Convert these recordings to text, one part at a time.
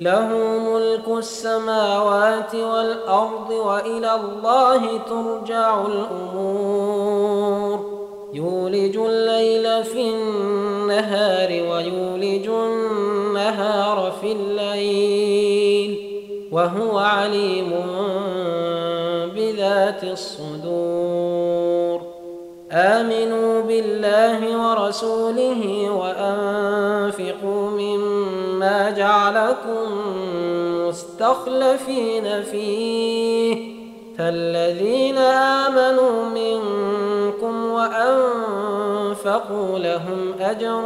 له ملك السماوات والأرض وإلى الله ترجع الأمور. يولج الليل في النهار ويولج النهار في الليل وهو عليم بذات الصدور. آمنوا بالله ورسوله وأنفقوا مما جعلكم مستخلفين فيه. فالذين آمنوا منكم وأنفقوا لهم أجر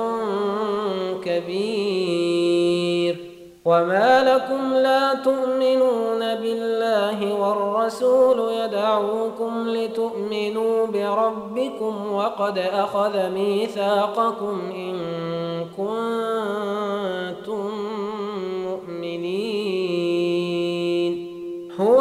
كبير. وما لكم لا تؤمنون بالله والرسول يدعوكم لتؤمنوا بربكم وقد أخذ ميثاقكم إن كنتم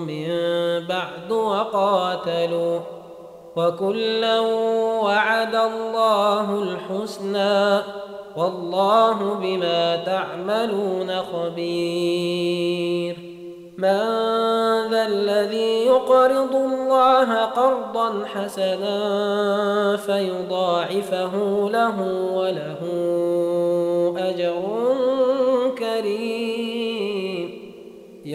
من بعد وقاتلوا وكلا وعد الله الحسنى والله بما تعملون خبير. من ذا الذي يقرض الله قرضا حسنا فيضاعفه له وله أجر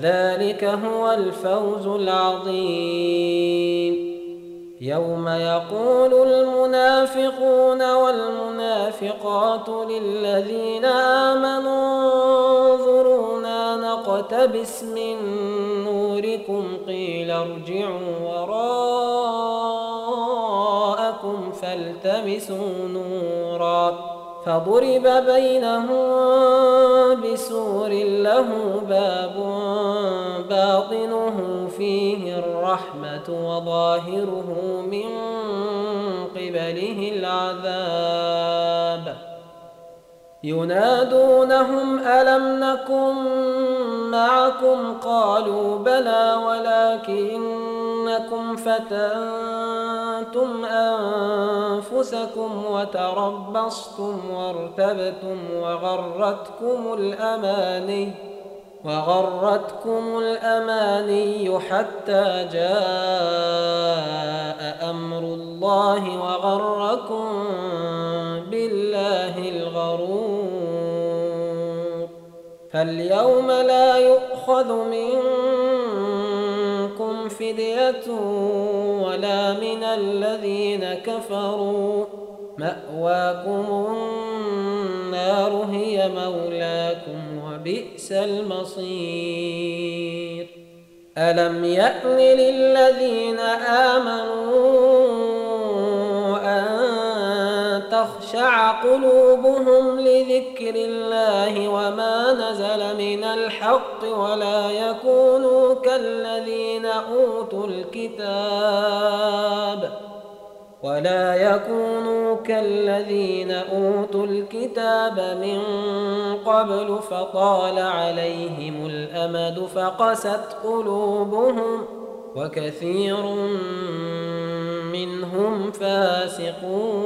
ذلك هو الفوز العظيم. يوم يقول المنافقون والمنافقات للذين آمنوا انظرونا نقتبس من نوركم قيل ارجعوا وراءكم فالتمسوا نورا. فضرب بينهم بسور له باب باطنه فيه الرحمة وظاهره من قبله العذاب. ينادونهم ألم نكن معكم؟ قالوا بلى ولكنكم فتنتم أنفسكم وتربصتم وارتبتم وغرتكم الأماني وغرتكم الأماني حتى جاء أمر الله وغركم بالله الغرور. فاليوم لا يؤخذ منكم فدية ولا من الذين كفروا. مأواكم النار هي مولاكم وبئس المصير. ألم يأن للذين آمنوا تخشع قلوبهم لذكر الله وما نزل من الحق ولا يكونوا كالذين أوتوا الكتاب ولا يكونوا كالذين أوتوا الكتاب من قبل فطال عليهم الأمد فقست قلوبهم وكثير منهم فاسقون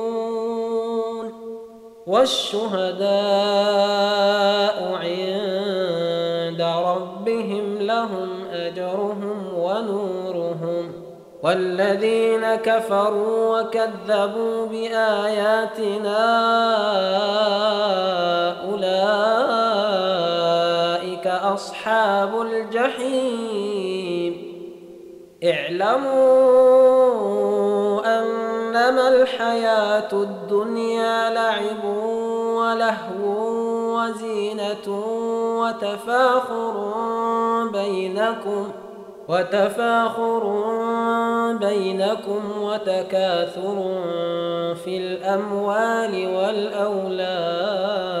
والشهداء عند ربهم لهم أجرهم ونورهم والذين كفروا وكذبوا بآياتنا أولئك أصحاب الجحيم. اعلموا أنما الحياة الدنيا لعب ولهو وزينة وتفاخر بينكم ۖ وتفاخر بينكم وتكاثر في الأموال والأولاد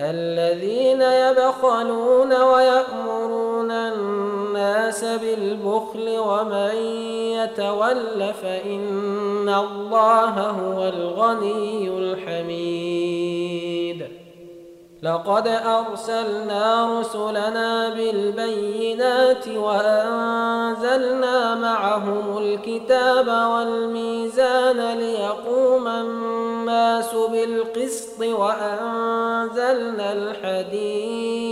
الذين يبخلون ويأمرون الناس بالبخل ومن يتول فإن الله هو الغني الحميد. لقد أرسلنا رسلنا بالبينات وأنزلنا معهم الكتاب والميزان ليقوم الناس بالقسط وأنزلنا الحديد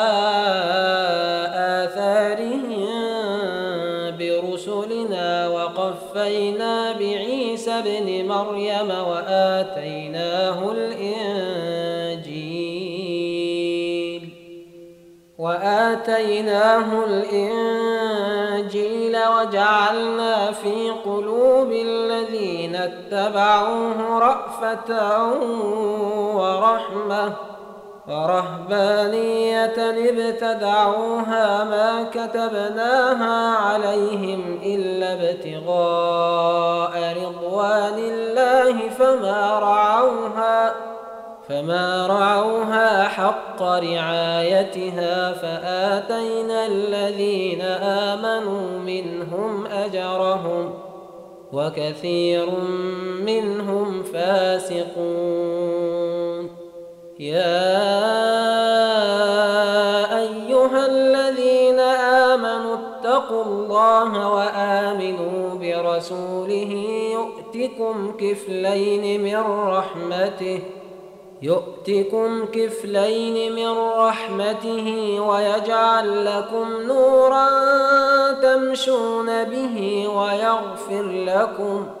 وآتيناه الإنجيل. وآتيناه الإنجيل وجعلنا في قلوب الذين اتبعوه رأفة ورحمة. ورهبانية ابتدعوها ما كتبناها عليهم إلا ابتغاء رضوان الله فما رعوها فما رعوها حق رعايتها فآتينا الذين آمنوا منهم أجرهم وكثير منهم فاسقون يا أيها الذين آمنوا اتقوا الله وآمنوا برسوله يؤتكم كفلين من رحمته يؤتكم كفلين من رحمته ويجعل لكم نورا تمشون به ويغفر لكم